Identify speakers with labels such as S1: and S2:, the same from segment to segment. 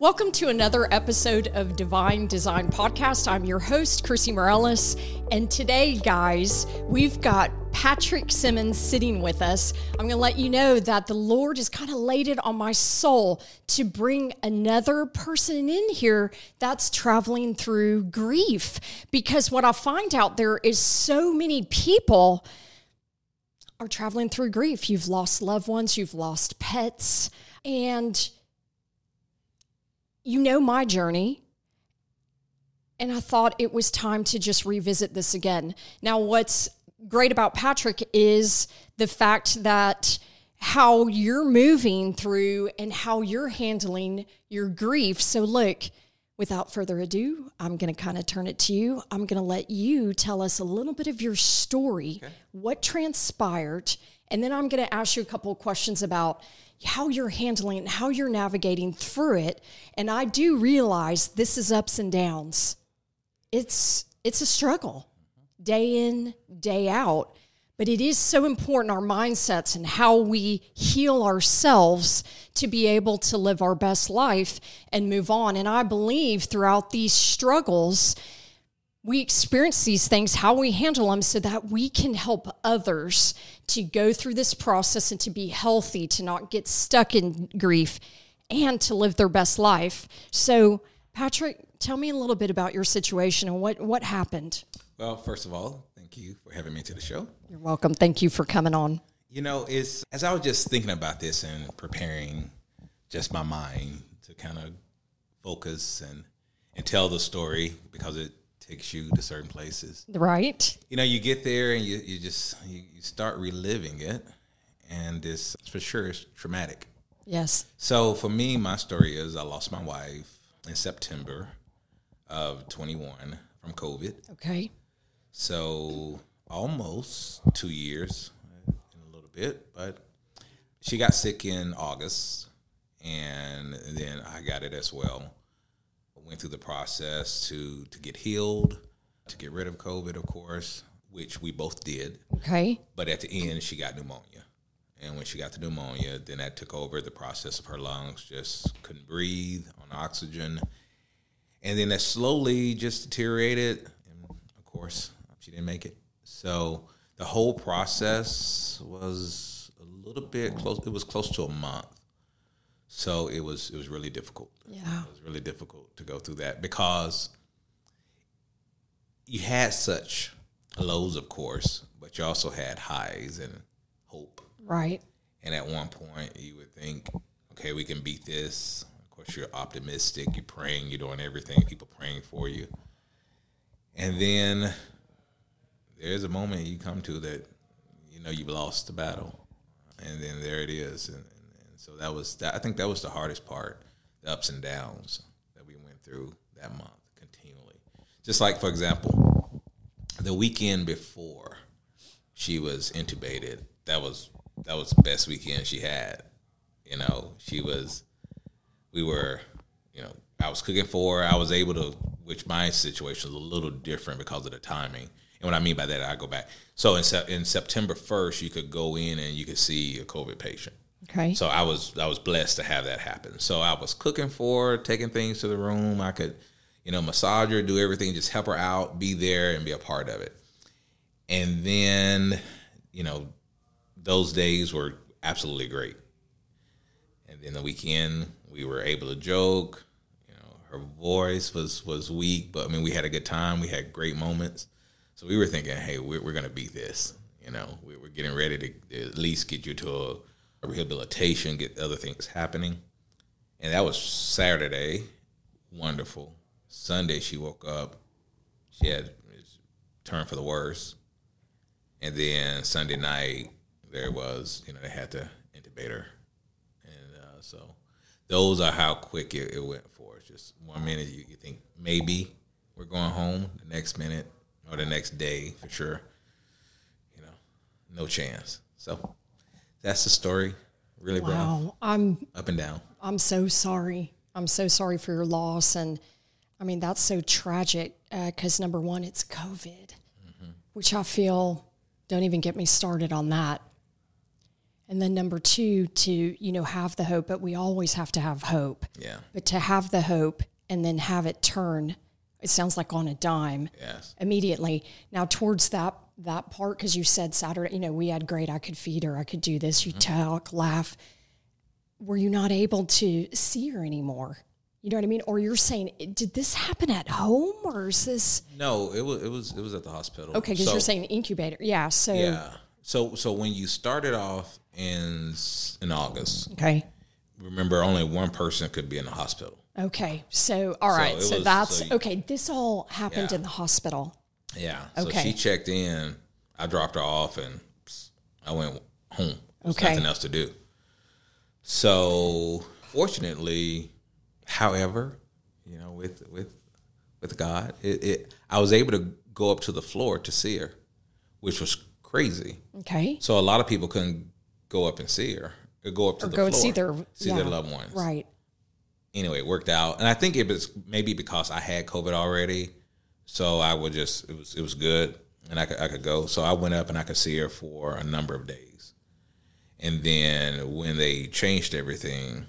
S1: Welcome to another episode of Divine Design Podcast. I'm your host, Krissy Mireles. And today, guys, we've got Patrick Simmons sitting with us. I'm going to let you know that the Lord has kind of laid it on my soul to bring another person in here that's traveling through grief. Because what I find out there is so many people are traveling through grief. You've lost loved ones, you've lost pets, and you know my journey. And I thought it was time to just revisit this again. Now, what's great about Patrick is the fact that how you're moving through and how you're handling your grief. So, look, without further ado, I'm going to kind of turn it to you. I'm going to let you tell us a little bit of your story, okay. what transpired, and then I'm going to ask you a couple of questions about how you're handling it, and how you're navigating through it. And I do realize this is ups and downs. It's it's a struggle day in, day out. But it is so important our mindsets and how we heal ourselves to be able to live our best life and move on. And I believe throughout these struggles, we experience these things, how we handle them, so that we can help others to go through this process and to be healthy, to not get stuck in grief, and to live their best life. So, Patrick, tell me a little bit about your situation and what, what happened.
S2: Well, first of all, thank you for having me to the show.
S1: You're welcome. Thank you for coming on.
S2: You know, it's as I was just thinking about this and preparing just my mind to kind of focus and and tell the story because it takes you to certain places.
S1: Right.
S2: You know, you get there and you, you just you, you start reliving it and it's for sure it's traumatic.
S1: Yes.
S2: So for me, my story is I lost my wife in September of 21 from COVID.
S1: Okay.
S2: So almost two years in a little bit, but she got sick in August and then I got it as well went through the process to to get healed, to get rid of COVID, of course, which we both did.
S1: Okay.
S2: But at the end, she got pneumonia, and when she got the pneumonia, then that took over the process of her lungs. Just couldn't breathe on oxygen, and then that slowly just deteriorated. And of course, she didn't make it. So the whole process was a little bit close. It was close to a month so it was it was really difficult.
S1: Yeah,
S2: it was really difficult to go through that because you had such lows, of course, but you also had highs and hope.
S1: Right.
S2: And at one point, you would think, okay, we can beat this. Of course, you're optimistic. You're praying. You're doing everything. People praying for you. And then there's a moment you come to that you know you've lost the battle, and then there it is, and, so that was that. I think that was the hardest part, the ups and downs that we went through that month continually. Just like for example, the weekend before she was intubated, that was that was the best weekend she had. You know, she was. We were, you know, I was cooking for her. I was able to, which my situation was a little different because of the timing. And what I mean by that, I go back. So in, in September 1st, you could go in and you could see a COVID patient.
S1: Okay.
S2: So I was I was blessed to have that happen. So I was cooking for her, taking things to the room. I could, you know, massage her, do everything, just help her out, be there, and be a part of it. And then, you know, those days were absolutely great. And then the weekend, we were able to joke. You know, her voice was was weak, but I mean, we had a good time. We had great moments. So we were thinking, hey, we're, we're going to beat this. You know, we were getting ready to at least get you to a rehabilitation, get other things happening. And that was Saturday. Wonderful. Sunday, she woke up. She had turned for the worse. And then Sunday night, there was, you know, they had to intubate her. And uh, so those are how quick it, it, went for us. Just one minute, you, you think maybe we're going home. The next minute or the next day, for sure, you know, no chance. So that's the story. Really wow. rough. I'm up and down.
S1: I'm so sorry. I'm so sorry for your loss, and I mean that's so tragic because uh, number one, it's COVID, mm-hmm. which I feel don't even get me started on that. And then number two, to, you know, have the hope, but we always have to have hope.
S2: Yeah.
S1: But to have the hope and then have it turn, it sounds like on a dime
S2: Yes.
S1: immediately. Now towards that that part, because you said Saturday, you know, we had great, I could feed her, I could do this, you mm-hmm. talk, laugh. Were you not able to see her anymore? You know what I mean? Or you're saying, did this happen at home or is this
S2: No, it was it was it was at the hospital.
S1: okay? Because
S2: So-
S1: you're saying incubator, yeah. So
S2: Yeah. So so when you started off in in August,
S1: okay,
S2: remember only one person could be in the hospital.
S1: okay. So all right,
S2: it
S1: so,
S2: was-
S1: that's
S2: so you-
S1: okay. This all happened
S2: Yeah.
S1: in the hospital.
S2: Yeah. So
S1: Okay.
S2: she checked in. I dropped her off, and I went home. There's
S1: Okay.
S2: nothing else to do. So fortunately, however, you know, with with with God, it, it I was able to go up to the floor to see her, which was crazy.
S1: Okay,
S2: So a lot of people couldn't go up and see her, or go up to
S1: or
S2: the
S1: go
S2: floor,
S1: and see their
S2: see
S1: yeah,
S2: their loved ones.
S1: Right.
S2: Anyway, it worked out, and I think it was maybe because I had COVID already, so I would just it was it was good, and I could I could go. So I went up and I could see her for a number of days, and then when they changed everything,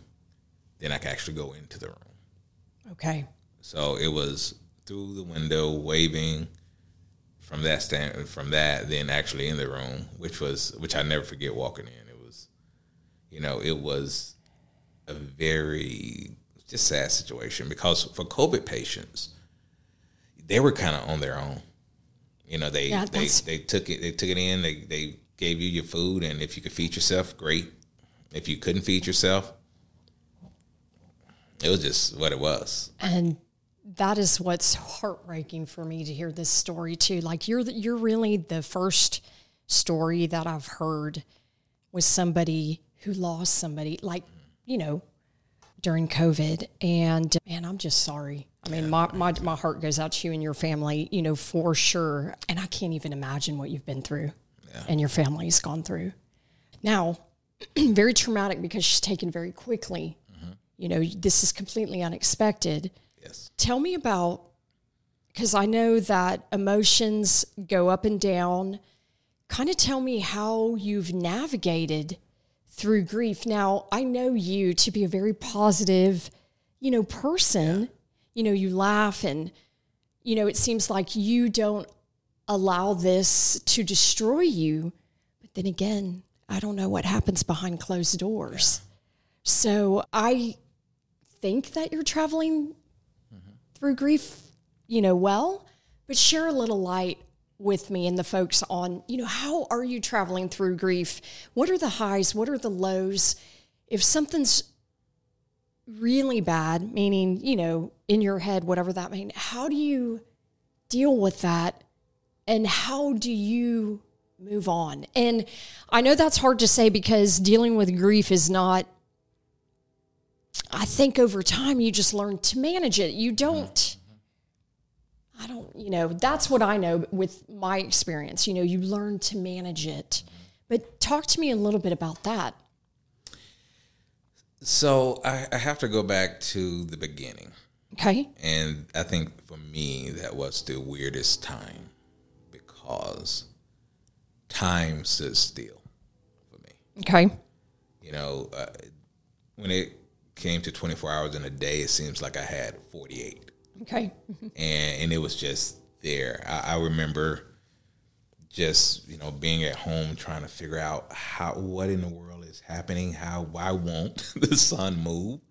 S2: then I could actually go into the room.
S1: Okay.
S2: So it was through the window, waving from that stand, from that, then actually in the room, which was which I never forget walking in. You know, it was a very just sad situation because for COVID patients, they were kind of on their own. You know, they
S1: Yeah,
S2: they they took it they took it in. They they gave you your food, and if you could feed yourself, great. If you couldn't feed yourself, it was just what it was.
S1: And that is what's heartbreaking for me to hear this story too. Like you're you're really the first story that I've heard with somebody who lost somebody like, you know, during COVID. And man, I'm just sorry. I mean, my, my, my heart goes out to you and your family, you know, for sure. And I can't even imagine what you've been through and your family's gone through. Now, very traumatic because she's taken very quickly. Mm-hmm. You know, this is completely unexpected
S2: Yes.
S1: tell me about because I know that emotions go up and down. Kind of tell me how you've navigated through grief. Now, I know you to be a very positive, you know, person. You know, you laugh and you know, it seems like you don't allow this to destroy you. But then again, I don't know what happens behind closed doors. So, I think that you're traveling mm-hmm. through grief, you know, well, but share a little light with me and the folks on, you know, how are you traveling through grief? What are the highs? What are the lows? If something's really bad, meaning, you know, in your head, whatever that means, how do you deal with that? And how do you move on? And I know that's hard to say because dealing with grief is not I think over time you just learn to manage it. You mm-hmm. don't, I don't, you know, that's what I know with my experience. You know, you learn to manage it. But talk to me a little bit about that.
S2: So I, I have to go back to the beginning.
S1: Okay.
S2: And I think for me, that was the weirdest time because time stood still for me.
S1: Okay.
S2: You know, uh, when it came to 24 hours in a day, it seems like I had 48.
S1: Okay.
S2: And, and it was just there. I, I remember just, you know, being at home trying to figure out how, what in the world is happening? How, why won't the sun move?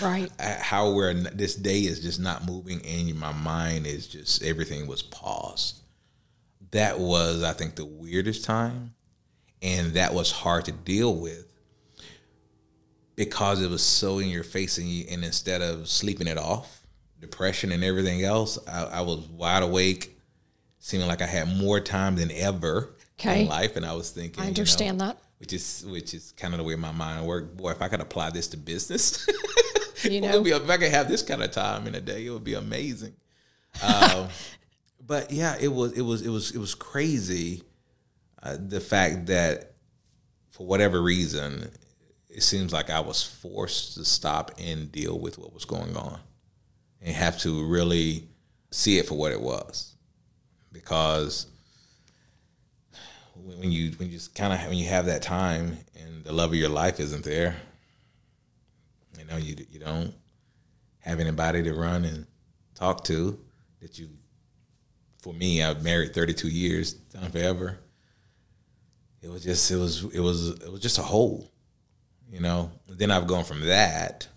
S1: Right.
S2: how we're this day is just not moving and my mind is just everything was paused that was i think the weirdest time and that was hard to deal with because it was so in your face and, you, and instead of sleeping it off depression and everything else I, I was wide awake seeming like i had more time than ever
S1: Okay.
S2: in life and i was thinking
S1: I
S2: you know,
S1: understand that.
S2: which is which is kind of the way my mind worked. Boy, if I could apply this to business,
S1: You know,
S2: be, if I could have this kind of time in a day, it would be amazing. Um, but yeah, it was it was it was it was crazy. Uh, the fact that for whatever reason, it seems like I was forced to stop and deal with what was going on, and have to really see it for what it was, because when you when you just kind of when you have that time and the love of your life isn't there, you know you you don't have anybody to run and talk to that you. For me, I've married thirty two years, done forever. It was just it was it was it was just a hole, you know. Then I've gone from that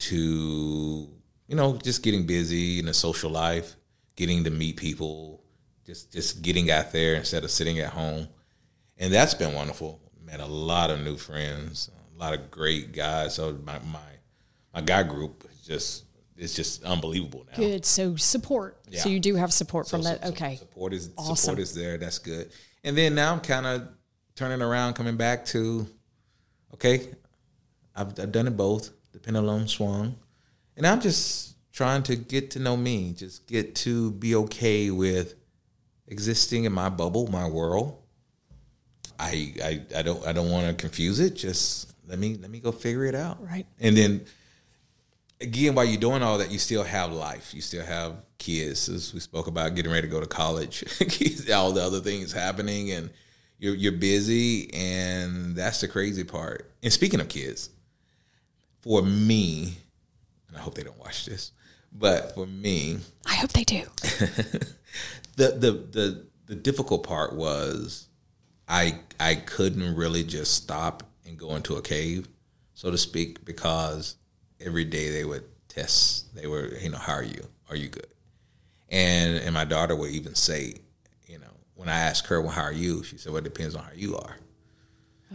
S2: to you know just getting busy in a social life, getting to meet people, just just getting out there instead of sitting at home, and that's been wonderful. Met a lot of new friends, a lot of great guys. So my my my guy group is just it's just unbelievable now.
S1: Good. So support.
S2: Yeah.
S1: So you do have support from that.
S2: so-
S1: Okay.
S2: Support is
S1: Awesome.
S2: support is there. That's good. And then now I'm kind of turning around, coming back to, okay, I've, I've done it both. The pendulum swung, and I'm just trying to get to know me. Just get to be okay with existing in my bubble, my world. I I, I don't I don't want to confuse it. Just let me let me go figure it out.
S1: Right.
S2: And then again, while you're doing all that, you still have life. You still have kids. As we spoke about getting ready to go to college, all the other things happening, and you're you're busy, and that's the crazy part. And speaking of kids, for me, and I hope they don't watch this, but for me,
S1: I hope they do.
S2: the the the the difficult part was I I couldn't really just stop and go into a cave, so to speak, because every day they would test. They were, you know, how are you? Are you good? And and my daughter would even say, you know, when I asked her, well, how are you? She said, well, it depends on how you are.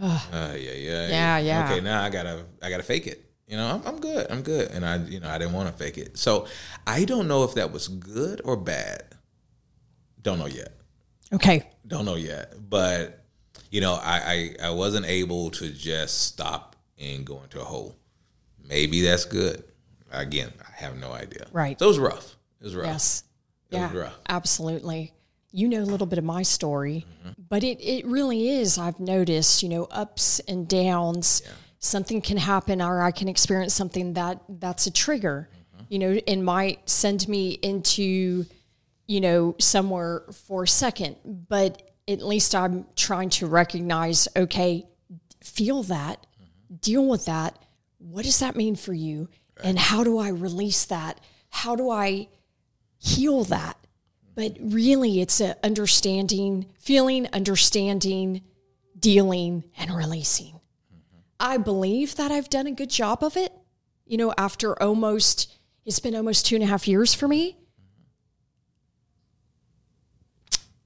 S2: Uh, yeah, yeah,
S1: Yeah, yeah.
S2: Okay, now I gotta I gotta fake it. You know, I'm, I'm good. I'm good, and I you know I didn't want to fake it. So I don't know if that was good or bad. Don't know yet.
S1: Okay.
S2: Don't know yet. But you know, I, I I wasn't able to just stop and go into a hole. Maybe that's good. Again, I have no idea.
S1: Right.
S2: So it was rough. It was rough.
S1: Yes.
S2: It was
S1: Yeah.
S2: rough.
S1: Absolutely. You know a little bit of my story, mm-hmm. but it, it really is. I've noticed, you know, ups and downs. Something can happen, or I can experience something that that's a trigger, mm-hmm. you know, and might send me into, you know, somewhere for a second. But at least I'm trying to recognize, okay, feel that, mm-hmm. deal with that. What does that mean for you? And how do I release that? How do I heal that? But really, it's a understanding, feeling, understanding, dealing, and releasing. I believe that I've done a good job of it. You know, after almost, it's been almost two and a half years for me.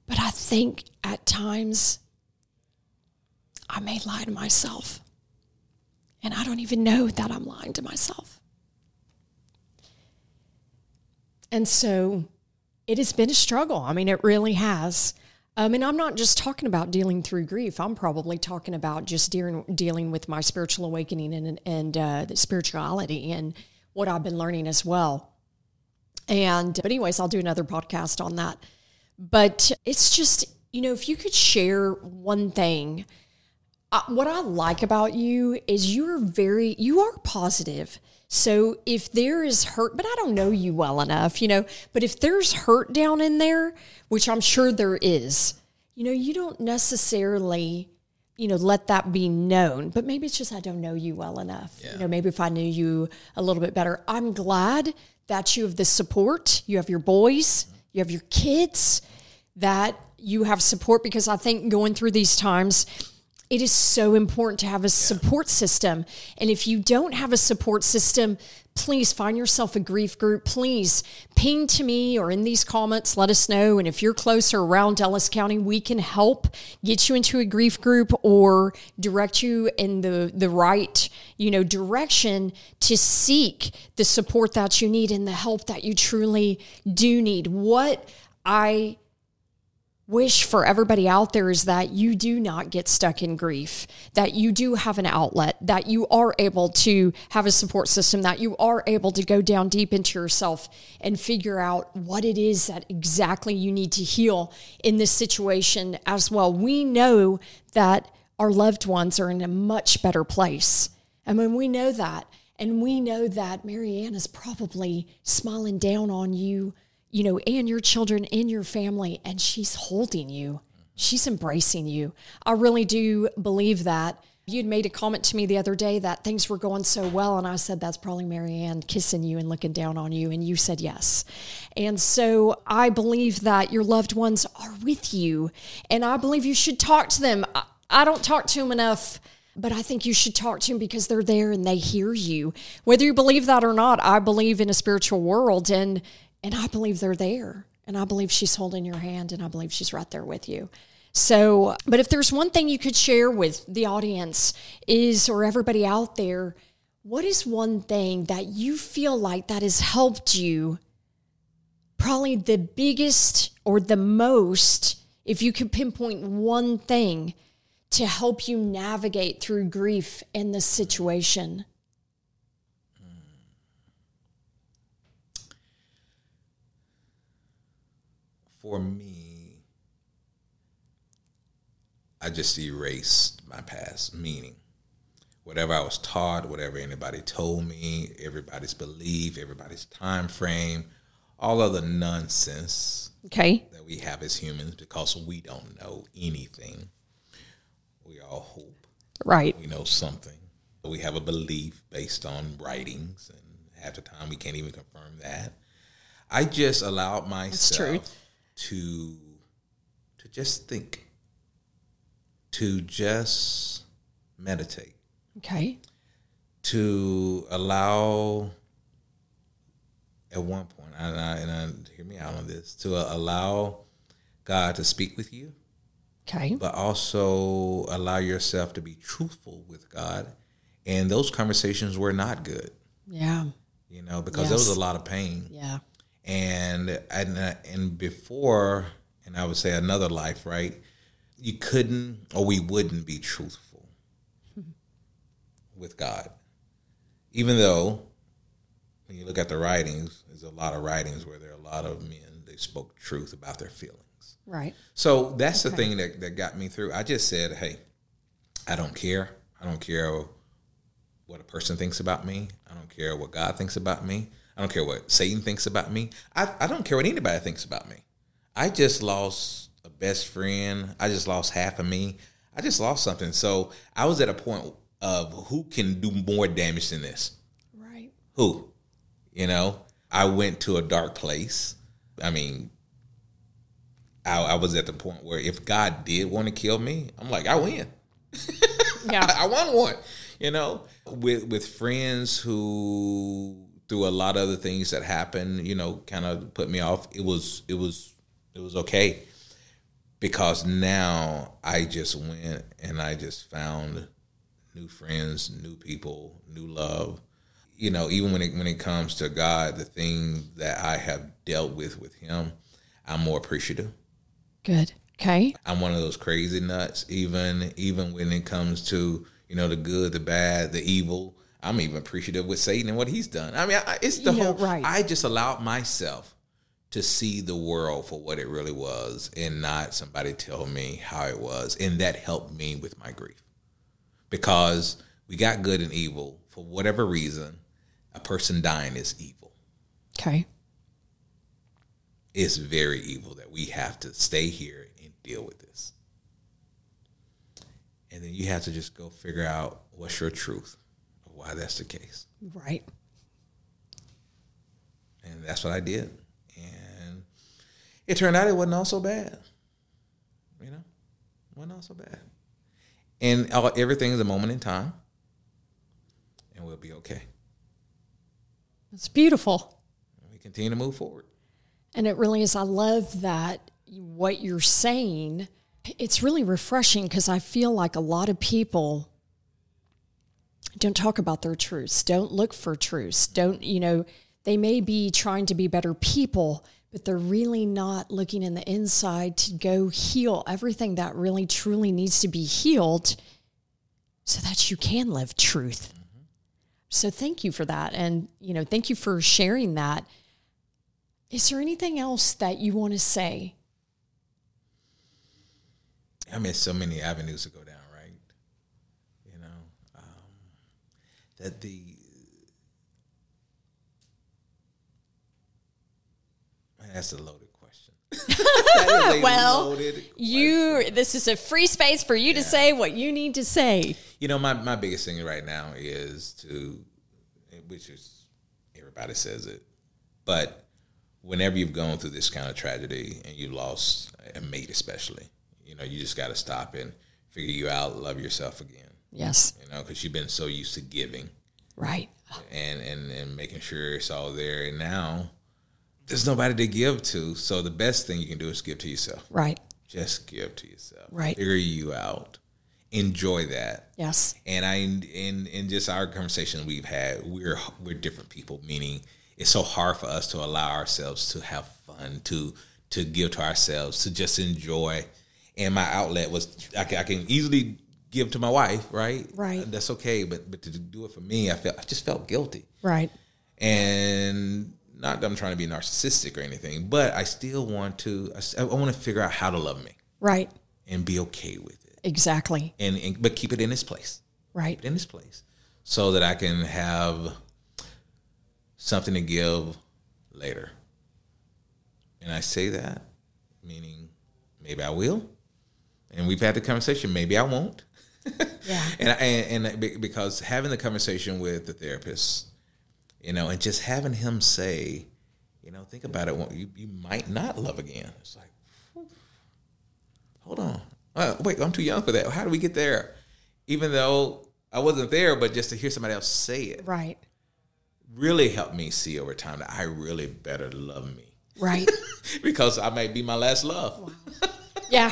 S1: But I think at times I may lie to myself. And I don't even know that I'm lying to myself. And so it has been a struggle. I mean, it really has. Um, and I'm not just talking about dealing through grief. I'm probably talking about just dealing, dealing with my spiritual awakening and, and uh, the spirituality and what I've been learning as well. And, but, anyways, I'll do another podcast on that. But it's just, you know, if you could share one thing, uh, what I like about you is you're very, you are positive. So if there is hurt, but I don't know you well enough, you know, but if there's hurt down in there, which I'm sure there is, you know, you don't necessarily, you know, let that be known. But maybe it's just I don't know you well enough. You know, maybe if I knew you a little bit better. I'm glad that you have the support. You have your boys, you have your kids, that you have support because I think going through these times, it is so important to have a support system. And if you don't have a support system, please find yourself a grief group. Please ping to me or in these comments, let us know. And if you're closer around Dallas County, we can help get you into a grief group or direct you in the, the right, you know, direction to seek the support that you need and the help that you truly do need. What I wish for everybody out there is that you do not get stuck in grief, that you do have an outlet, that you are able to have a support system, that you are able to go down deep into yourself and figure out what it is that exactly you need to heal in this situation as well. We know that our loved ones are in a much better place. And when we know that, and we know that Marianne is probably smiling down on you you know, and your children in your family, and she's holding you. She's embracing you. I really do believe that. You'd made a comment to me the other day that things were going so well, and I said, That's probably Marianne kissing you and looking down on you. And you said yes. And so I believe that your loved ones are with you, and I believe you should talk to them. I, I don't talk to them enough but I think you should talk to them because they're there and they hear you. Whether you believe that or not, I believe in a spiritual world and and I believe they're there. And I believe she's holding your hand and I believe she's right there with you. So, but if there's one thing you could share with the audience is or everybody out there, what is one thing that you feel like that has helped you probably the biggest or the most if you could pinpoint one thing to help you navigate through grief in this situation?
S2: For me, I just erased my past, meaning whatever I was taught, whatever anybody told me, everybody's belief, everybody's time frame, all of the nonsense
S1: okay.
S2: that we have as humans because we don't know anything we all hope.
S1: Right.
S2: We know something. We have a belief based on writings, and half the time we can't even confirm that. I just allowed myself to to just think, to just meditate.
S1: Okay.
S2: To allow, at one point, and I, and I hear me out on this, to allow God to speak with you
S1: Okay.
S2: But also allow yourself to be truthful with God. And those conversations were not good.
S1: Yeah.
S2: You know, because yes. there was a lot of pain.
S1: Yeah.
S2: And and uh, and before, and I would say another life, right? You couldn't or we wouldn't be truthful with God. Even though when you look at the writings, there's a lot of writings where there are a lot of men they spoke truth about their feelings.
S1: Right.
S2: So that's okay. the thing that, that got me through. I just said, hey, I don't care. I don't care what a person thinks about me. I don't care what God thinks about me. I don't care what Satan thinks about me. I, I don't care what anybody thinks about me. I just lost a best friend. I just lost half of me. I just lost something. So I was at a point of who can do more damage than this?
S1: Right.
S2: Who? You know, I went to a dark place. I mean, I, I, was at the point where if God did want to kill me, I'm like, I win. Yeah, I, I won one. You know, with with friends who through a lot of other things that happened, you know, kind of put me off. It was it was it was okay because now I just went and I just found new friends, new people, new love. You know, even when it when it comes to God, the thing that I have dealt with with Him, I'm more appreciative.
S1: Good. Okay.
S2: I'm one of those crazy nuts. Even even when it comes to you know the good, the bad, the evil. I'm even appreciative with Satan and what he's done. I mean, I, it's the whole. Right. I just allowed myself to see the world for what it really was, and not somebody tell me how it was, and that helped me with my grief, because we got good and evil for whatever reason. A person dying is evil.
S1: Okay
S2: it's very evil that we have to stay here and deal with this. And then you have to just go figure out what's your truth why that's the case.
S1: Right.
S2: And that's what I did. And it turned out it wasn't all so bad. You know, wasn't all so bad. And all, everything is a moment in time, and we'll be okay.
S1: It's beautiful.
S2: And we continue to move forward.
S1: And it really is. I love that what you're saying. It's really refreshing because I feel like a lot of people don't talk about their truths, don't look for truths, don't, you know, they may be trying to be better people, but they're really not looking in the inside to go heal everything that really truly needs to be healed so that you can live truth. Mm-hmm. So thank you for that. And, you know, thank you for sharing that. Is there anything else that you want to say?
S2: I mean, so many avenues to go down, right? You know, um, that the that's a loaded question. question. That is a
S1: Well,
S2: loaded
S1: You, this is a free space for you to say what you need to say.
S2: You know, my, my biggest thing right now is to, which is everybody says it, but whenever you've gone through this kind of tragedy and you lost a mate, especially, you know, you just got to stop and figure you out, love yourself again.
S1: Yes.
S2: You know, because you've been so used to giving
S1: Right.
S2: and and and making sure it's all there, and now there's nobody to give to. So the best thing you can do is give to yourself.
S1: Right.
S2: Just give to yourself.
S1: Right.
S2: Figure you out. Enjoy that.
S1: Yes.
S2: and I in in just our conversation we've had, we're we're different people. Meaning, it's so hard for us to allow ourselves to have fun, to to give to ourselves, to just enjoy. And my outlet was I can, I can easily give to my wife, right?
S1: Right.
S2: That's okay, but but to do it for me, I felt I just felt guilty,
S1: Right.
S2: and not that I'm trying to be narcissistic or anything, but I still want to. I, I want to figure out how to love me
S1: Right.
S2: and be okay with it,
S1: Exactly.
S2: and, and but keep it in its place
S1: Right.
S2: in this place so that I can have something to give later. And I say that, meaning maybe I will. And we've had the conversation, maybe I won't.
S1: Yeah.
S2: And, and and because having the conversation with the therapist, you know, and just having him say, you know, think about it, you, you might not love again. It's like, hold on, uh, wait, I'm too young for that. How do we get there? Even though I wasn't there, but just to hear somebody else say it
S1: Right.
S2: really helped me see over time that I really better love me
S1: Right.
S2: because I might be my last love.
S1: Yeah.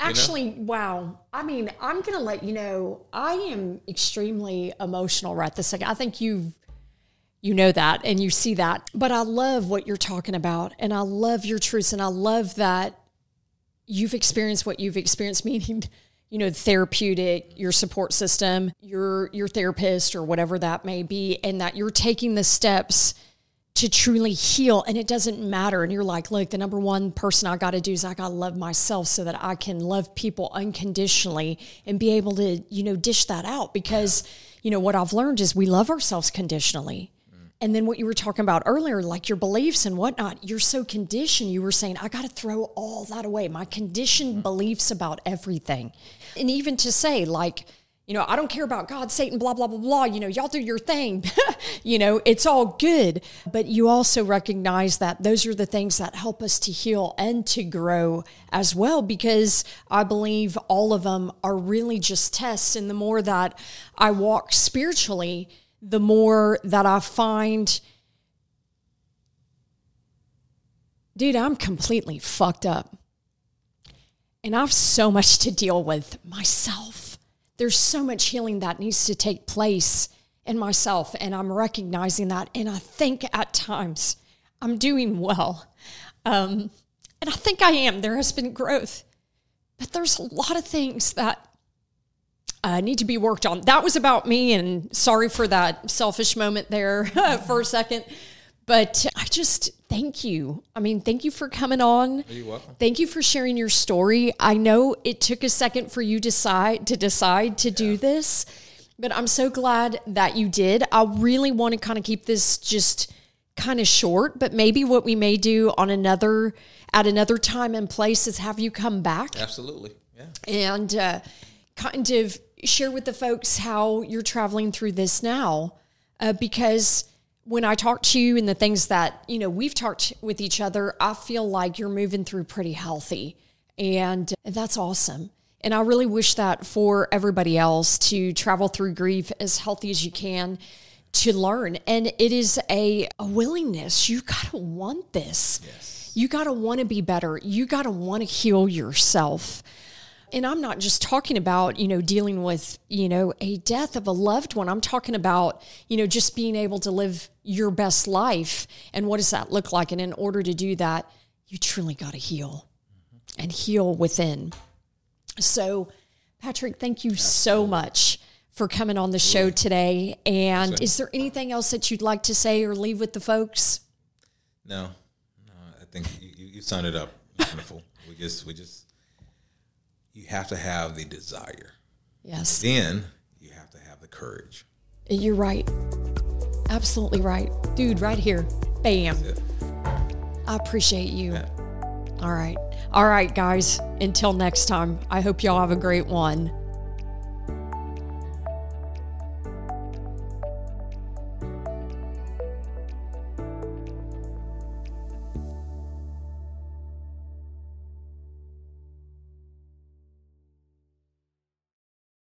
S1: Actually, wow. I mean, I'm going to let you know I am extremely emotional right this second. I think you've you know that and you see that. But I love what you're talking about and I love your truths and I love that you've experienced what you've experienced meaning you know therapeutic your support system your your therapist or whatever that may be and that you're taking the steps to truly heal and it doesn't matter. And you're like look the number one person i got to do is i got to love myself so that i can love people unconditionally and be able to you know dish that out because you know what i've learned is we love ourselves conditionally. Mm. And then what you were talking about earlier, like your beliefs and whatnot, you're so conditioned. You were saying, I got to throw all that away, my conditioned mm. beliefs about everything. And even to say, like, you know, I don't care about God, Satan, blah, blah, blah, blah. You know, y'all do your thing. you know, it's all good. But you also recognize that those are the things that help us to heal and to grow as well, because I believe all of them are really just tests. And the more that I walk spiritually, the more that I find, dude, I'm completely fucked up. And I have so much to deal with myself. There's so much healing that needs to take place in myself. And I'm recognizing that. And I think at times I'm doing well. Um, and I think I am. There has been growth. But there's a lot of things that uh, need to be worked on. That was about me, and sorry for that selfish moment there for a second. But I just thank you. I mean, thank you for coming on.
S2: You're welcome.
S1: Thank you for sharing your story. I know it took a second for you decide to decide to do this, but I'm so glad that you did. I really want to kind of keep this just kind of short, but maybe what we may do on another at another time and place is have you come back
S2: Absolutely. Yeah.
S1: and uh, kind of share with the folks how you're traveling through this now. Uh, because when I talk to you and the things that, you know, we've talked with each other, I feel like you're moving through pretty healthy. And that's awesome. And I really wish that for everybody else to travel through grief as healthy as you can to learn. And it is a, a willingness. You got to want this.
S2: Yes.
S1: You got to want to be better. You got to want to heal yourself. And I'm not just talking about, you know, dealing with, you know, a death of a loved one. I'm talking about, you know, just being able to live your best life. And what does that look like? And in order to do that, you truly got to heal mm-hmm. and heal within. So, Patrick, thank you so much for coming on the show today. And is there anything else that you'd like to say or leave with the folks?
S2: No, no. I think you, you, you summed it up wonderful. we just, we just, you have to have the desire.
S1: Yes,
S2: Then you have to have the courage.
S1: you're right. Absolutely right. Dude, right here. Bam. I appreciate you. All right. All right, guys. Until next time, I hope y'all have a great one.